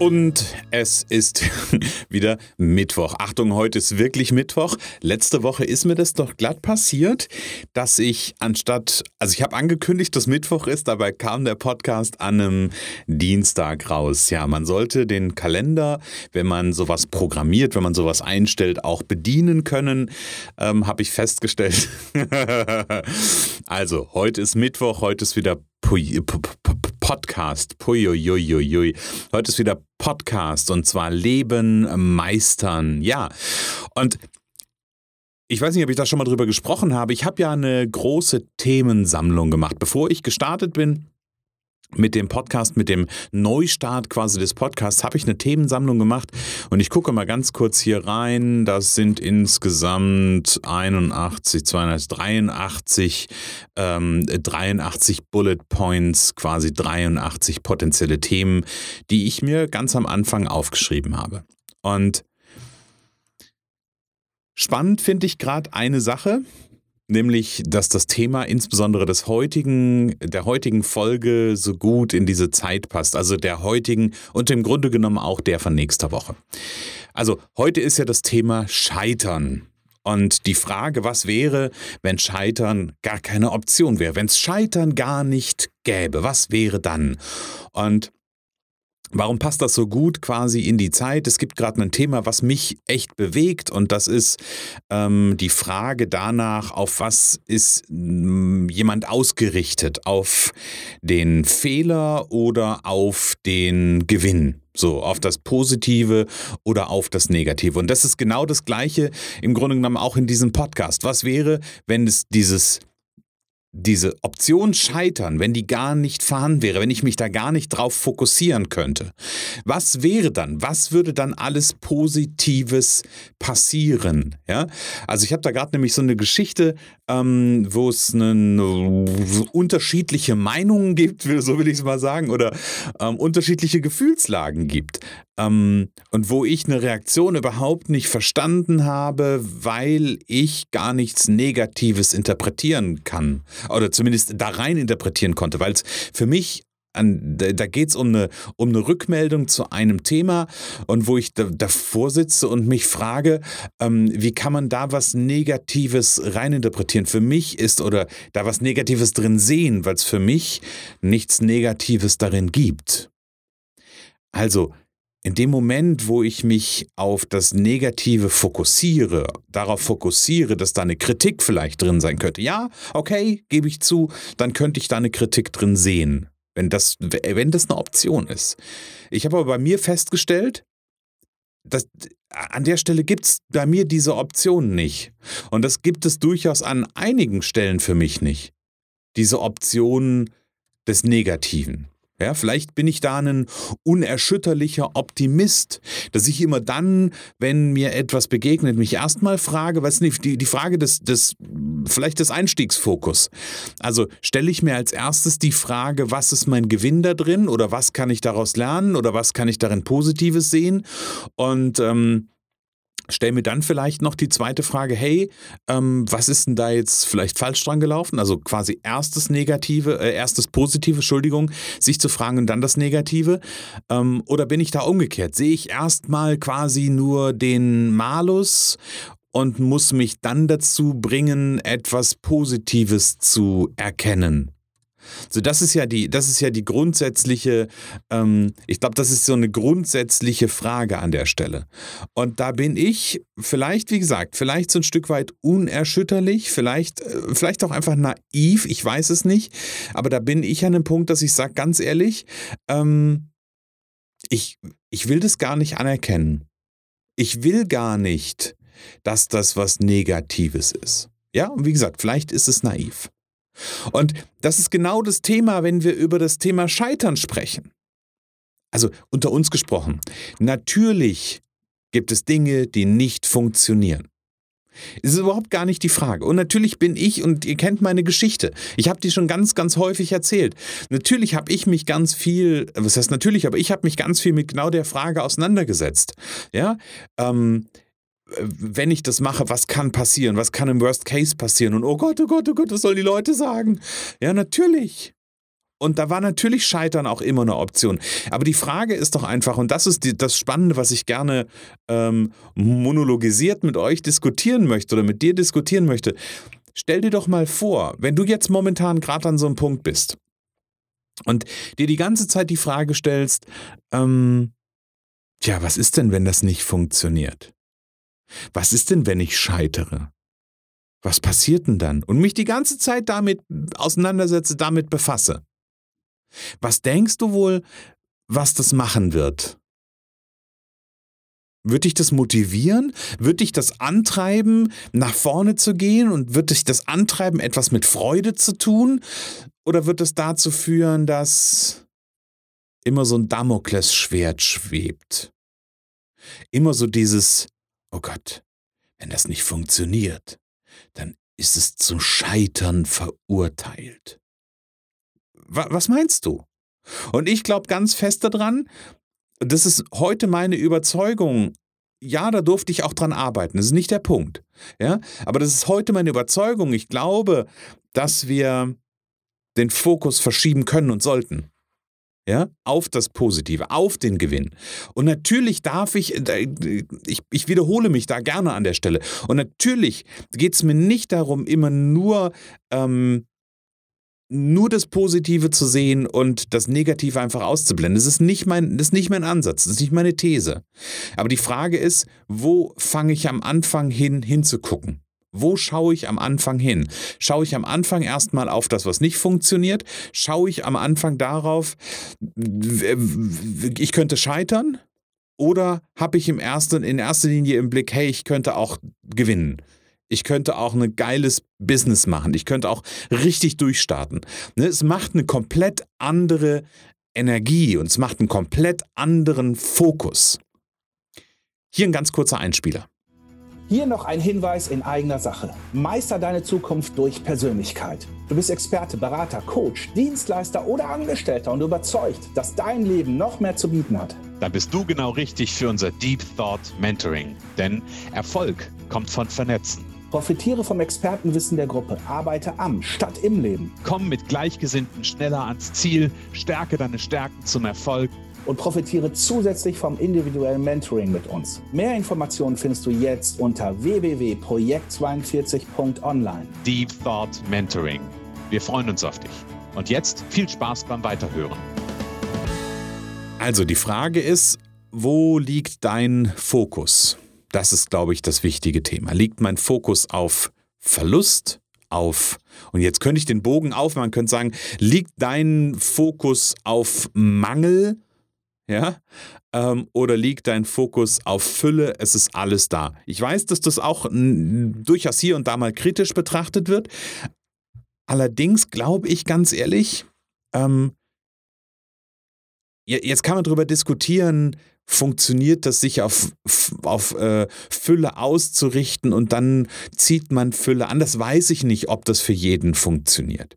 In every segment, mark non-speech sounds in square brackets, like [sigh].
Und es ist [laughs] wieder Mittwoch. Achtung, heute ist wirklich Mittwoch. Letzte Woche ist mir das doch glatt passiert, dass ich anstatt, also ich habe angekündigt, dass Mittwoch ist, dabei kam der Podcast an einem Dienstag raus. Ja, man sollte den Kalender, wenn man sowas programmiert, wenn man sowas einstellt, auch bedienen können, ähm, habe ich festgestellt. [laughs] also, heute ist Mittwoch, heute ist wieder Podcast. Puiuiuiui. Heute ist wieder Podcast und zwar Leben meistern. Ja. Und ich weiß nicht, ob ich da schon mal drüber gesprochen habe. Ich habe ja eine große Themensammlung gemacht. Bevor ich gestartet bin, mit dem Podcast, mit dem Neustart quasi des Podcasts, habe ich eine Themensammlung gemacht und ich gucke mal ganz kurz hier rein. Das sind insgesamt 81, 283, ähm, 83 Bullet Points, quasi 83 potenzielle Themen, die ich mir ganz am Anfang aufgeschrieben habe. Und spannend finde ich gerade eine Sache, nämlich dass das Thema insbesondere des heutigen, der heutigen Folge so gut in diese Zeit passt, also der heutigen und im Grunde genommen auch der von nächster Woche. Also heute ist ja das Thema Scheitern. Und die Frage, was wäre, wenn Scheitern gar keine Option wäre, wenn es Scheitern gar nicht gäbe, was wäre dann? Und Warum passt das so gut quasi in die Zeit? Es gibt gerade ein Thema, was mich echt bewegt und das ist ähm, die Frage danach, auf was ist ähm, jemand ausgerichtet? Auf den Fehler oder auf den Gewinn? So, auf das Positive oder auf das Negative. Und das ist genau das Gleiche im Grunde genommen auch in diesem Podcast. Was wäre, wenn es dieses diese Option scheitern, wenn die gar nicht vorhanden wäre, wenn ich mich da gar nicht drauf fokussieren könnte, was wäre dann? Was würde dann alles Positives passieren? Ja, also ich habe da gerade nämlich so eine Geschichte, ähm, wo es eine, unterschiedliche Meinungen gibt, [laughs] so will ich es mal sagen, oder ähm, unterschiedliche Gefühlslagen gibt. Ähm, und wo ich eine Reaktion überhaupt nicht verstanden habe, weil ich gar nichts Negatives interpretieren kann. Oder zumindest da rein interpretieren konnte, weil es für mich an, da geht es um eine, um eine Rückmeldung zu einem Thema und wo ich da, davor sitze und mich frage, ähm, wie kann man da was Negatives reininterpretieren? Für mich ist oder da was Negatives drin sehen, weil es für mich nichts Negatives darin gibt. Also, in dem Moment, wo ich mich auf das Negative fokussiere, darauf fokussiere, dass da eine Kritik vielleicht drin sein könnte, ja, okay, gebe ich zu, dann könnte ich da eine Kritik drin sehen, wenn das, wenn das eine Option ist. Ich habe aber bei mir festgestellt, dass an der Stelle gibt es bei mir diese Option nicht. Und das gibt es durchaus an einigen Stellen für mich nicht. Diese Option des Negativen. Ja, vielleicht bin ich da ein unerschütterlicher Optimist, dass ich immer dann, wenn mir etwas begegnet, mich erstmal frage, was ist die, die Frage des, des, vielleicht des Einstiegsfokus. Also stelle ich mir als erstes die Frage, was ist mein Gewinn da drin oder was kann ich daraus lernen oder was kann ich darin Positives sehen? Und ähm, stell mir dann vielleicht noch die zweite Frage, hey, ähm, was ist denn da jetzt vielleicht falsch dran gelaufen? Also quasi erstes Negative, äh, erstes Positive, Entschuldigung, sich zu fragen und dann das Negative. Ähm, oder bin ich da umgekehrt? Sehe ich erstmal quasi nur den Malus und muss mich dann dazu bringen, etwas Positives zu erkennen? So, das ist ja die, das ist ja die grundsätzliche, ähm, ich glaube, das ist so eine grundsätzliche Frage an der Stelle. Und da bin ich vielleicht, wie gesagt, vielleicht so ein Stück weit unerschütterlich, vielleicht, äh, vielleicht auch einfach naiv, ich weiß es nicht. Aber da bin ich an einem Punkt, dass ich sage, ganz ehrlich, ähm, ich, ich will das gar nicht anerkennen. Ich will gar nicht, dass das was Negatives ist. Ja, und wie gesagt, vielleicht ist es naiv. Und das ist genau das Thema, wenn wir über das Thema Scheitern sprechen. Also unter uns gesprochen, natürlich gibt es Dinge, die nicht funktionieren. Es ist überhaupt gar nicht die Frage. Und natürlich bin ich, und ihr kennt meine Geschichte, ich habe die schon ganz, ganz häufig erzählt. Natürlich habe ich mich ganz viel, was heißt natürlich, aber ich habe mich ganz viel mit genau der Frage auseinandergesetzt. Ja, ähm, wenn ich das mache, was kann passieren? Was kann im Worst Case passieren? Und oh Gott, oh Gott, oh Gott, was sollen die Leute sagen? Ja, natürlich. Und da war natürlich Scheitern auch immer eine Option. Aber die Frage ist doch einfach, und das ist die, das Spannende, was ich gerne ähm, monologisiert mit euch diskutieren möchte oder mit dir diskutieren möchte. Stell dir doch mal vor, wenn du jetzt momentan gerade an so einem Punkt bist und dir die ganze Zeit die Frage stellst, ähm, tja, was ist denn, wenn das nicht funktioniert? Was ist denn, wenn ich scheitere? Was passiert denn dann? Und mich die ganze Zeit damit auseinandersetze, damit befasse. Was denkst du wohl, was das machen wird? Wird dich das motivieren? Wird dich das antreiben, nach vorne zu gehen? Und wird dich das antreiben, etwas mit Freude zu tun? Oder wird es dazu führen, dass immer so ein Damoklesschwert schwebt? Immer so dieses, oh Gott, wenn das nicht funktioniert, dann ist es zum Scheitern verurteilt was meinst du? Und ich glaube ganz fest daran, das ist heute meine Überzeugung. Ja, da durfte ich auch dran arbeiten. Das ist nicht der Punkt. Ja, aber das ist heute meine Überzeugung. Ich glaube, dass wir den Fokus verschieben können und sollten. Ja, auf das Positive, auf den Gewinn. Und natürlich darf ich, äh, ich, ich wiederhole mich da gerne an der Stelle. Und natürlich geht es mir nicht darum, immer nur ähm, nur das Positive zu sehen und das Negative einfach auszublenden. Das ist nicht mein, das ist nicht mein Ansatz, das ist nicht meine These. Aber die Frage ist, wo fange ich am Anfang hin hinzugucken? Wo schaue ich am Anfang hin? Schaue ich am Anfang erstmal auf das, was nicht funktioniert? Schaue ich am Anfang darauf, ich könnte scheitern? Oder habe ich im ersten, in erster Linie im Blick, hey, ich könnte auch gewinnen? Ich könnte auch ein geiles Business machen. Ich könnte auch richtig durchstarten. Ne, es macht eine komplett andere Energie und es macht einen komplett anderen Fokus. Hier ein ganz kurzer Einspieler. Hier noch ein Hinweis in eigener Sache. Meister deine Zukunft durch Persönlichkeit. Du bist Experte, Berater, Coach, Dienstleister oder Angestellter und überzeugt, dass dein Leben noch mehr zu bieten hat. Dann bist du genau richtig für unser Deep Thought Mentoring. Denn Erfolg kommt von Vernetzen. Profitiere vom Expertenwissen der Gruppe. Arbeite am statt im Leben. Komm mit Gleichgesinnten schneller ans Ziel. Stärke deine Stärken zum Erfolg. Und profitiere zusätzlich vom individuellen Mentoring mit uns. Mehr Informationen findest du jetzt unter www.projekt42.online. Deep Thought Mentoring. Wir freuen uns auf dich. Und jetzt viel Spaß beim Weiterhören. Also die Frage ist, wo liegt dein Fokus? Das ist, glaube ich, das wichtige Thema. Liegt mein Fokus auf Verlust, auf, und jetzt könnte ich den Bogen aufmachen, man könnte sagen, liegt dein Fokus auf Mangel, ja, ähm, oder liegt dein Fokus auf Fülle, es ist alles da. Ich weiß, dass das auch durchaus hier und da mal kritisch betrachtet wird. Allerdings glaube ich ganz ehrlich, ähm, jetzt kann man darüber diskutieren, funktioniert das, sich auf, auf äh, Fülle auszurichten und dann zieht man Fülle an. Das weiß ich nicht, ob das für jeden funktioniert.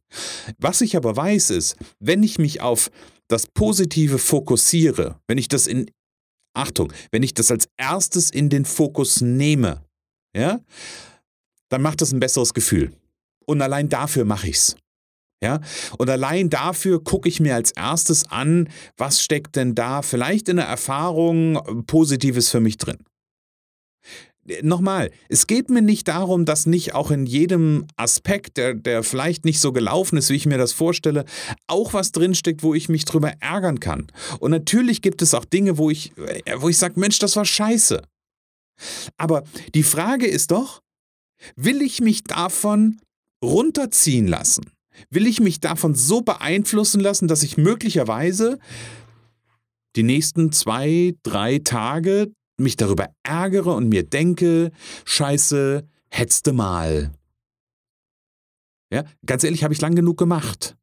Was ich aber weiß ist, wenn ich mich auf das Positive fokussiere, wenn ich das in, Achtung, wenn ich das als erstes in den Fokus nehme, ja, dann macht das ein besseres Gefühl. Und allein dafür mache ich es. Ja? Und allein dafür gucke ich mir als erstes an, was steckt denn da vielleicht in der Erfahrung äh, Positives für mich drin. Nochmal, es geht mir nicht darum, dass nicht auch in jedem Aspekt, der, der vielleicht nicht so gelaufen ist, wie ich mir das vorstelle, auch was drinsteckt, wo ich mich drüber ärgern kann. Und natürlich gibt es auch Dinge, wo ich, äh, wo ich sage, Mensch, das war scheiße. Aber die Frage ist doch, will ich mich davon runterziehen lassen? Will ich mich davon so beeinflussen lassen, dass ich möglicherweise die nächsten zwei, drei Tage mich darüber ärgere und mir denke, scheiße, hetzte mal. Ja, ganz ehrlich, habe ich lang genug gemacht.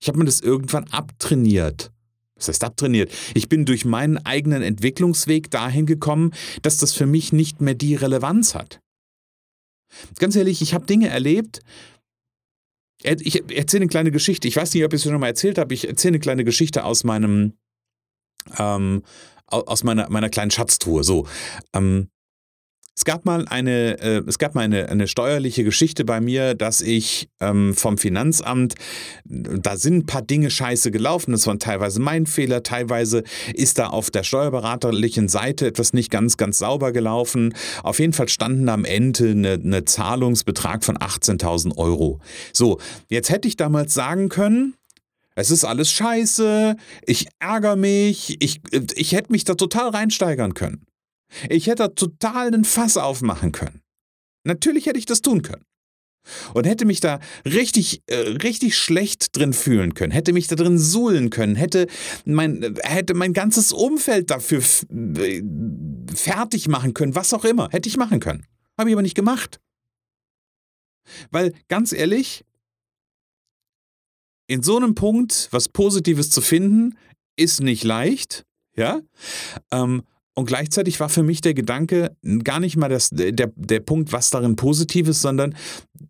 Ich habe mir das irgendwann abtrainiert. Das heißt abtrainiert. Ich bin durch meinen eigenen Entwicklungsweg dahin gekommen, dass das für mich nicht mehr die Relevanz hat. Ganz ehrlich, ich habe Dinge erlebt. Ich erzähle eine kleine Geschichte. Ich weiß nicht, ob ich es schon mal erzählt habe. Ich erzähle eine kleine Geschichte aus meinem, ähm, aus meiner, meiner kleinen Schatztruhe. So, ähm, es gab mal eine, äh, es gab mal eine, eine steuerliche Geschichte bei mir, dass ich ähm, vom Finanzamt, da sind ein paar Dinge scheiße gelaufen. Das waren teilweise mein Fehler, teilweise ist da auf der steuerberaterlichen Seite etwas nicht ganz, ganz sauber gelaufen. Auf jeden Fall standen am Ende eine, eine Zahlungsbetrag von 18.000 Euro. So, jetzt hätte ich damals sagen können, es ist alles scheiße, ich ärgere mich, ich, ich hätte mich da total reinsteigern können. Ich hätte total einen Fass aufmachen können. Natürlich hätte ich das tun können. Und hätte mich da richtig, äh, richtig schlecht drin fühlen können, hätte mich da drin suhlen können, hätte mein, hätte mein ganzes Umfeld dafür äh, fertig machen können, was auch immer, hätte ich machen können. Habe ich aber nicht gemacht. Weil, ganz ehrlich, in so einem Punkt was Positives zu finden, ist nicht leicht, ja. Ähm, und gleichzeitig war für mich der Gedanke gar nicht mal das, der, der Punkt, was darin positiv ist, sondern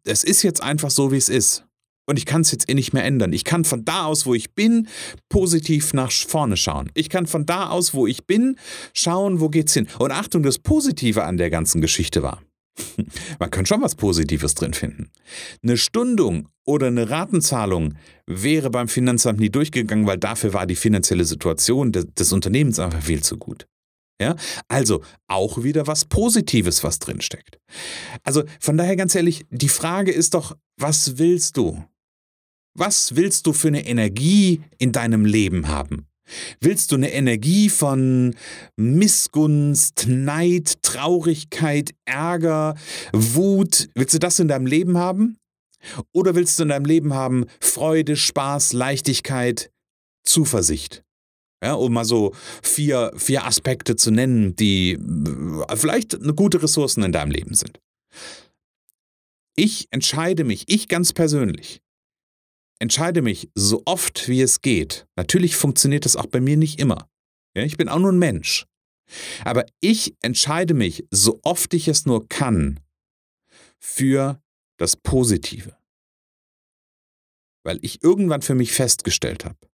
es ist jetzt einfach so, wie es ist. Und ich kann es jetzt eh nicht mehr ändern. Ich kann von da aus, wo ich bin, positiv nach vorne schauen. Ich kann von da aus, wo ich bin, schauen, wo geht's hin. Und Achtung, das Positive an der ganzen Geschichte war. [laughs] Man kann schon was Positives drin finden. Eine Stundung oder eine Ratenzahlung wäre beim Finanzamt nie durchgegangen, weil dafür war die finanzielle Situation des, des Unternehmens einfach viel zu gut. Ja, also auch wieder was Positives, was drinsteckt. Also von daher ganz ehrlich, die Frage ist doch, was willst du? Was willst du für eine Energie in deinem Leben haben? Willst du eine Energie von Missgunst, Neid, Traurigkeit, Ärger, Wut? Willst du das in deinem Leben haben? Oder willst du in deinem Leben haben Freude, Spaß, Leichtigkeit, Zuversicht? Ja, um mal so vier, vier Aspekte zu nennen, die äh, vielleicht gute Ressourcen in deinem Leben sind. Ich entscheide mich, ich ganz persönlich, entscheide mich so oft wie es geht. Natürlich funktioniert das auch bei mir nicht immer. Ja, ich bin auch nur ein Mensch. Aber ich entscheide mich, so oft ich es nur kann, für das Positive. Weil ich irgendwann für mich festgestellt habe,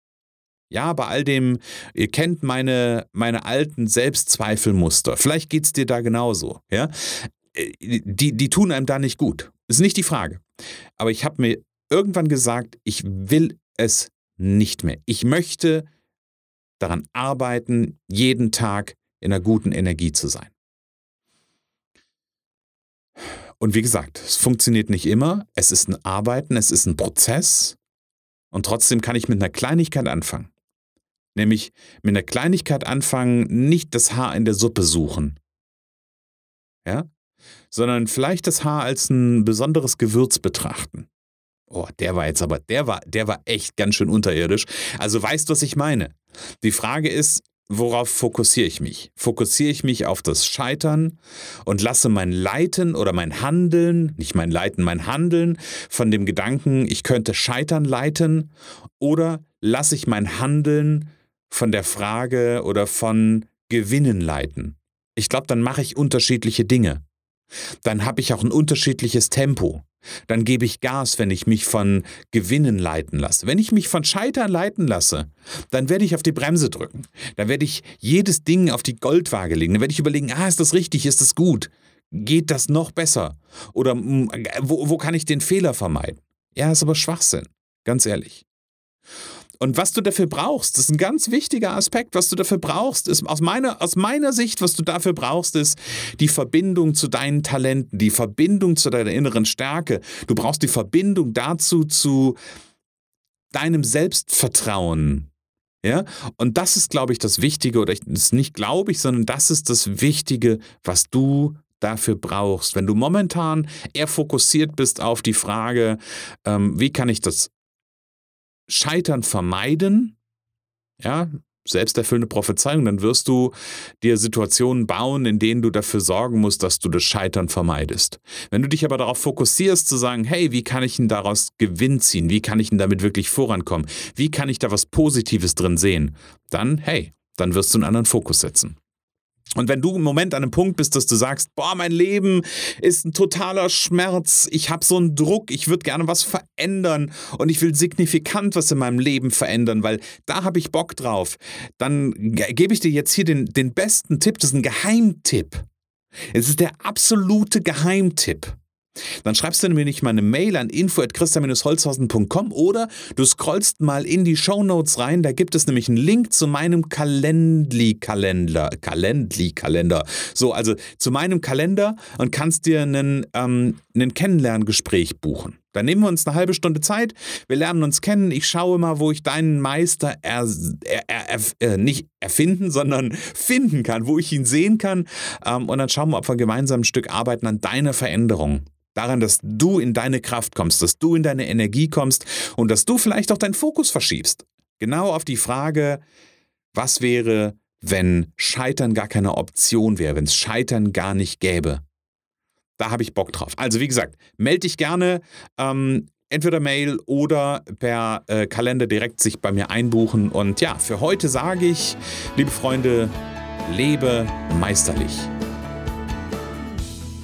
ja, bei all dem, ihr kennt meine, meine alten Selbstzweifelmuster. Vielleicht geht es dir da genauso. Ja? Äh, die, die tun einem da nicht gut. Ist nicht die Frage. Aber ich habe mir irgendwann gesagt, ich will es nicht mehr. Ich möchte daran arbeiten, jeden Tag in einer guten Energie zu sein. Und wie gesagt, es funktioniert nicht immer. Es ist ein Arbeiten, es ist ein Prozess. Und trotzdem kann ich mit einer Kleinigkeit anfangen. Nämlich mit einer Kleinigkeit anfangen, nicht das Haar in der Suppe suchen. Ja? Sondern vielleicht das Haar als ein besonderes Gewürz betrachten. Oh, der war jetzt aber, der war, der war echt ganz schön unterirdisch. Also weißt du, was ich meine? Die Frage ist, worauf fokussiere ich mich? Fokussiere ich mich auf das Scheitern und lasse mein Leiten oder mein Handeln, nicht mein Leiten, mein Handeln von dem Gedanken, ich könnte Scheitern leiten? Oder lasse ich mein Handeln von der Frage oder von Gewinnen leiten. Ich glaube, dann mache ich unterschiedliche Dinge. Dann habe ich auch ein unterschiedliches Tempo. Dann gebe ich Gas, wenn ich mich von Gewinnen leiten lasse. Wenn ich mich von Scheitern leiten lasse, dann werde ich auf die Bremse drücken. Dann werde ich jedes Ding auf die Goldwaage legen. Dann werde ich überlegen, ah, ist das richtig, ist das gut? Geht das noch besser? Oder mm, wo, wo kann ich den Fehler vermeiden? Ja, ist aber Schwachsinn, ganz ehrlich. Und was du dafür brauchst, das ist ein ganz wichtiger Aspekt, was du dafür brauchst, ist aus meiner, aus meiner Sicht, was du dafür brauchst, ist die Verbindung zu deinen Talenten, die Verbindung zu deiner inneren Stärke. Du brauchst die Verbindung dazu zu deinem Selbstvertrauen. Ja, und das ist, glaube ich, das Wichtige, oder das ist nicht glaube ich, sondern das ist das Wichtige, was du dafür brauchst. Wenn du momentan eher fokussiert bist auf die Frage, ähm, wie kann ich das Scheitern vermeiden, ja, selbsterfüllende Prophezeiung, dann wirst du dir Situationen bauen, in denen du dafür sorgen musst, dass du das Scheitern vermeidest. Wenn du dich aber darauf fokussierst zu sagen, hey, wie kann ich denn daraus Gewinn ziehen? Wie kann ich denn damit wirklich vorankommen? Wie kann ich da was Positives drin sehen? Dann, hey, dann wirst du einen anderen Fokus setzen. Und wenn du im Moment an einem Punkt bist, dass du sagst, boah, mein Leben ist ein totaler Schmerz, ich habe so einen Druck, ich würde gerne was verändern und ich will signifikant was in meinem Leben verändern, weil da habe ich Bock drauf, dann gebe ich dir jetzt hier den, den besten Tipp, das ist ein Geheimtipp. Es ist der absolute Geheimtipp. Dann schreibst du nämlich mal eine Mail an info.christa-holzhausen.com oder du scrollst mal in die Shownotes rein, da gibt es nämlich einen Link zu meinem Calendly-Kalender. Calendly-Kalender. So, also zu meinem Kalender und kannst dir einen, ähm, einen Kennenlerngespräch buchen. Dann nehmen wir uns eine halbe Stunde Zeit, wir lernen uns kennen, ich schaue mal, wo ich deinen Meister er, er, er, äh, nicht erfinden, sondern [laughs] finden kann, wo ich ihn sehen kann. Ähm, und dann schauen wir, ob wir gemeinsam ein Stück arbeiten an deiner Veränderung daran, dass du in deine Kraft kommst, dass du in deine Energie kommst und dass du vielleicht auch deinen Fokus verschiebst. Genau auf die Frage, was wäre, wenn Scheitern gar keine Option wäre, wenn es Scheitern gar nicht gäbe. Da habe ich Bock drauf. Also wie gesagt, melde dich gerne. Ähm, entweder Mail oder per äh, Kalender direkt sich bei mir einbuchen. Und ja, für heute sage ich, liebe Freunde, lebe meisterlich.